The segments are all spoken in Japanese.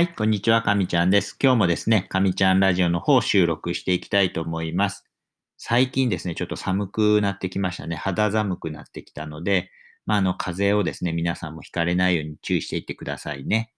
はい、こんにちは、かみちゃんです。今日もですね、かみちゃんラジオの方収録していきたいと思います。最近ですね、ちょっと寒くなってきましたね。肌寒くなってきたので、まあ、あの、風邪をですね、皆さんもひかれないように注意していってくださいね。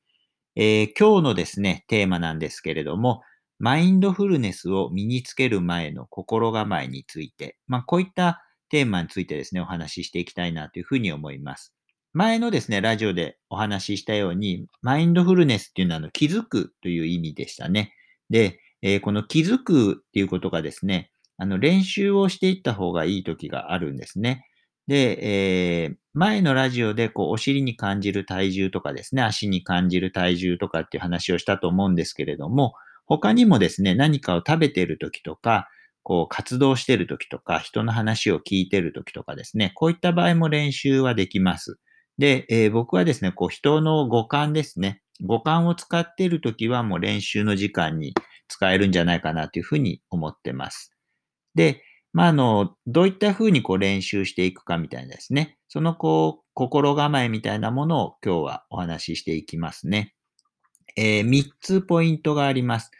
えー、今日のですね、テーマなんですけれども、マインドフルネスを身につける前の心構えについて、まあ、こういったテーマについてですね、お話ししていきたいなというふうに思います。前のですね、ラジオでお話ししたように、マインドフルネスっていうのはあの気づくという意味でしたね。で、えー、この気づくっていうことがですね、あの練習をしていった方がいい時があるんですね。で、えー、前のラジオでこうお尻に感じる体重とかですね、足に感じる体重とかっていう話をしたと思うんですけれども、他にもですね、何かを食べている時とか、こう活動している時とか、人の話を聞いている時とかですね、こういった場合も練習はできます。で、えー、僕はですね、こう人の五感ですね。五感を使っているときはもう練習の時間に使えるんじゃないかなというふうに思ってます。で、まあ、あの、どういったふうにこう練習していくかみたいなですね。そのこう、心構えみたいなものを今日はお話ししていきますね。えー、3つポイントがあります。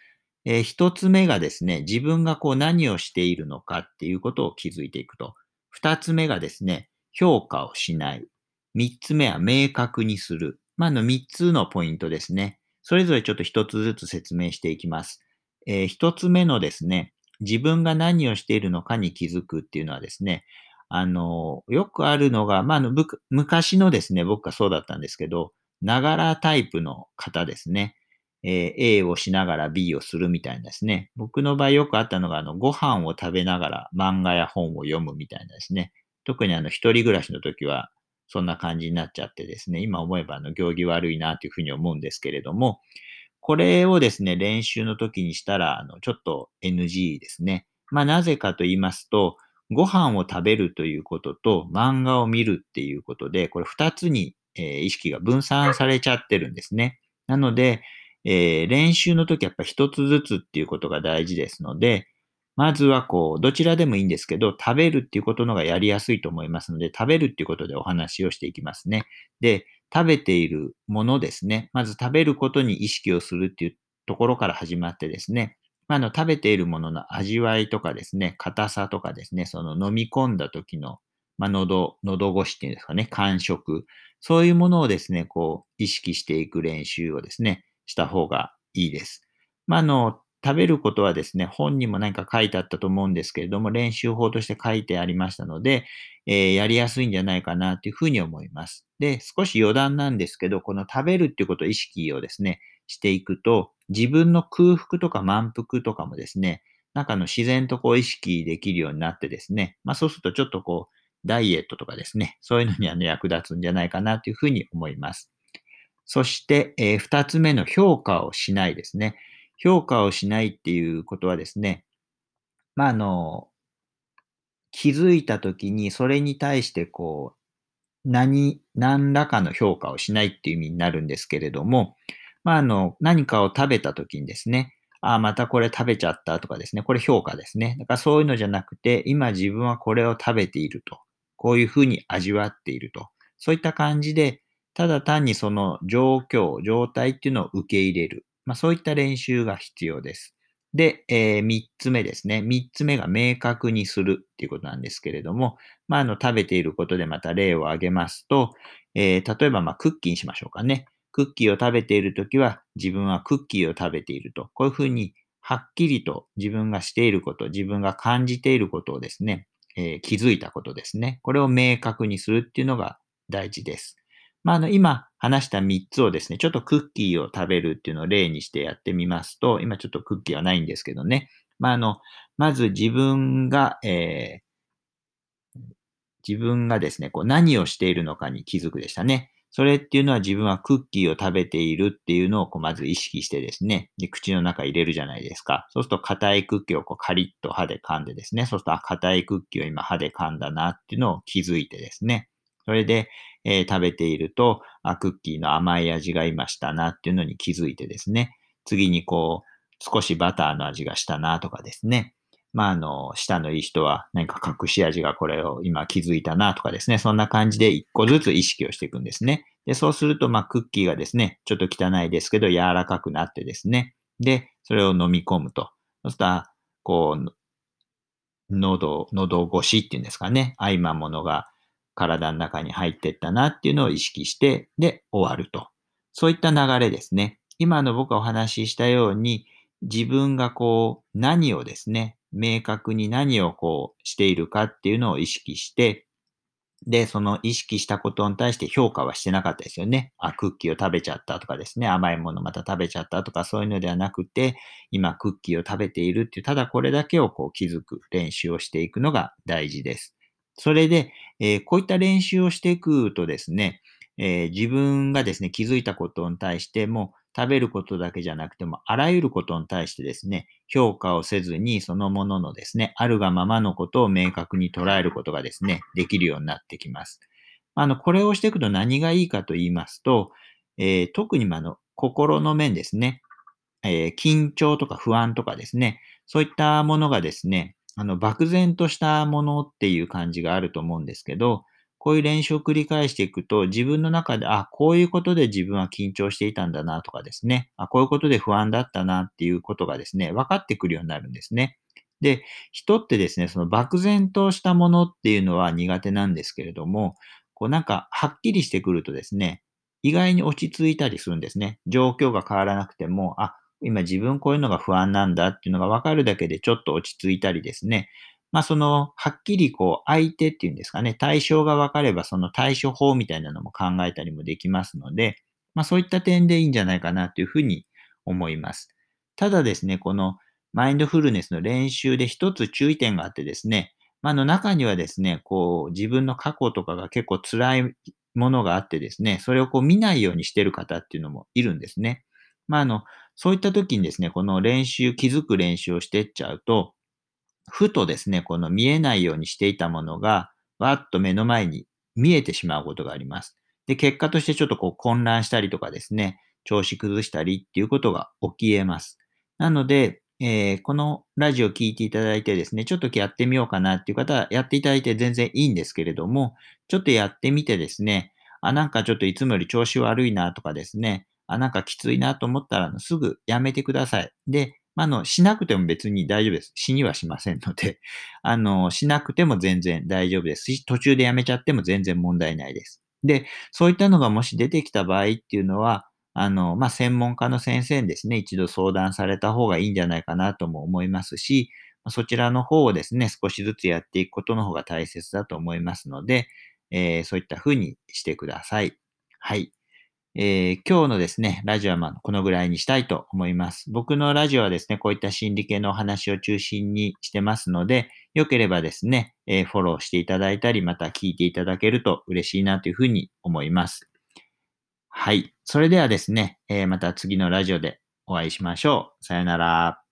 えー、1つ目がですね、自分がこう何をしているのかっていうことを気づいていくと。2つ目がですね、評価をしない。三つ目は明確にする。まあ、の三つのポイントですね。それぞれちょっと一つずつ説明していきます。えー、一つ目のですね、自分が何をしているのかに気づくっていうのはですね、あの、よくあるのが、まあ、の、昔のですね、僕がそうだったんですけど、ながらタイプの方ですね。えー、A をしながら B をするみたいなですね。僕の場合よくあったのが、あの、ご飯を食べながら漫画や本を読むみたいなですね。特にあの、一人暮らしの時は、そんな感じになっちゃってですね、今思えばあの行儀悪いなというふうに思うんですけれども、これをですね、練習の時にしたら、あの、ちょっと NG ですね。まあ、なぜかと言いますと、ご飯を食べるということと漫画を見るっていうことで、これ二つに、えー、意識が分散されちゃってるんですね。なので、えー、練習の時やっぱ一つずつっていうことが大事ですので、まずはこう、どちらでもいいんですけど、食べるっていうことのがやりやすいと思いますので、食べるっていうことでお話をしていきますね。で、食べているものですね。まず食べることに意識をするっていうところから始まってですね、あの、食べているものの味わいとかですね、硬さとかですね、その飲み込んだ時の、まあ、喉、喉越しっていうんですかね、感触。そういうものをですね、こう、意識していく練習をですね、した方がいいです。ま、あの、食べることはですね、本にも何か書いてあったと思うんですけれども、練習法として書いてありましたので、えー、やりやすいんじゃないかなというふうに思います。で、少し余談なんですけど、この食べるっていうことを意識をですね、していくと、自分の空腹とか満腹とかもですね、なんかの自然とこう意識できるようになってですね、まあそうするとちょっとこう、ダイエットとかですね、そういうのにあの役立つんじゃないかなというふうに思います。そして、えー、二つ目の評価をしないですね。評価をしないっていうことはですね、まあ、あの、気づいたときにそれに対してこう、何、何らかの評価をしないっていう意味になるんですけれども、まあ、あの、何かを食べたときにですね、ああ、またこれ食べちゃったとかですね、これ評価ですね。だからそういうのじゃなくて、今自分はこれを食べていると。こういうふうに味わっていると。そういった感じで、ただ単にその状況、状態っていうのを受け入れる。まあ、そういった練習が必要です。で、えー、3つ目ですね。3つ目が明確にするっていうことなんですけれども、まあ、あの、食べていることでまた例を挙げますと、えー、例えば、まあ、クッキーにしましょうかね。クッキーを食べているときは、自分はクッキーを食べていると。こういうふうに、はっきりと自分がしていること、自分が感じていることをですね、えー、気づいたことですね。これを明確にするっていうのが大事です。まあ、あの、今話した3つをですね、ちょっとクッキーを食べるっていうのを例にしてやってみますと、今ちょっとクッキーはないんですけどね。まあ、あの、まず自分が、えー、自分がですね、こう何をしているのかに気づくでしたね。それっていうのは自分はクッキーを食べているっていうのをこうまず意識してですね、で口の中入れるじゃないですか。そうすると硬いクッキーをこうカリッと歯で噛んでですね、そうすると、硬いクッキーを今歯で噛んだなっていうのを気づいてですね。それで、え、食べていると、あ、クッキーの甘い味が今したなっていうのに気づいてですね、次にこう、少しバターの味がしたなとかですね、まあ、あの、舌のいい人は何か隠し味がこれを今気づいたなとかですね、そんな感じで一個ずつ意識をしていくんですね。で、そうすると、まあ、クッキーがですね、ちょっと汚いですけど、柔らかくなってですね。で、それを飲み込むと。そしたら、こう、喉、喉越しっていうんですかね。合間ものが体の中に入ってったなっていうのを意識して、で、終わると。そういった流れですね。今の僕がお話ししたように、自分がこう、何をですね、明確に何をこうしているかっていうのを意識して、で、その意識したことに対して評価はしてなかったですよね。あ、クッキーを食べちゃったとかですね、甘いものまた食べちゃったとかそういうのではなくて、今クッキーを食べているっていう、ただこれだけをこう気づく練習をしていくのが大事です。それで、えー、こういった練習をしていくとですね、えー、自分がですね、気づいたことに対しても、食べることだけじゃなくても、あらゆることに対してですね、評価をせずに、そのもののですね、あるがままのことを明確に捉えることがですね、できるようになってきます。あの、これをしていくと何がいいかと言いますと、えー、特にあの、心の面ですね、えー、緊張とか不安とかですね、そういったものがですね、あの、漠然としたものっていう感じがあると思うんですけど、こういう練習を繰り返していくと、自分の中で、あ、こういうことで自分は緊張していたんだなとかですね、あ、こういうことで不安だったなっていうことがですね、分かってくるようになるんですね。で、人ってですね、その漠然としたものっていうのは苦手なんですけれども、こうなんかはっきりしてくるとですね、意外に落ち着いたりするんですね。状況が変わらなくても、あ、今自分こういうのが不安なんだっていうのが分かるだけでちょっと落ち着いたりですね、まあその、はっきりこう、相手っていうんですかね、対象が分かればその対処法みたいなのも考えたりもできますので、まあそういった点でいいんじゃないかなというふうに思います。ただですね、このマインドフルネスの練習で一つ注意点があってですね、まあの中にはですね、こう自分の過去とかが結構辛いものがあってですね、それをこう見ないようにしてる方っていうのもいるんですね。まああの、そういった時にですね、この練習、気づく練習をしていっちゃうと、ふとですね、この見えないようにしていたものが、わっと目の前に見えてしまうことがあります。で、結果としてちょっとこう混乱したりとかですね、調子崩したりっていうことが起き得ます。なので、えー、このラジオ聞いていただいてですね、ちょっとやってみようかなっていう方はやっていただいて全然いいんですけれども、ちょっとやってみてですね、あ、なんかちょっといつもより調子悪いなとかですね、あ、なんかきついなと思ったらすぐやめてください。で、あ、の、しなくても別に大丈夫です。死にはしませんので、あの、しなくても全然大丈夫ですし、途中でやめちゃっても全然問題ないです。で、そういったのがもし出てきた場合っていうのは、あの、まあ、専門家の先生にですね、一度相談された方がいいんじゃないかなとも思いますし、そちらの方をですね、少しずつやっていくことの方が大切だと思いますので、えー、そういった風にしてください。はい。えー、今日のですね、ラジオはまあこのぐらいにしたいと思います。僕のラジオはですね、こういった心理系のお話を中心にしてますので、よければですね、えー、フォローしていただいたり、また聞いていただけると嬉しいなというふうに思います。はい。それではですね、えー、また次のラジオでお会いしましょう。さよなら。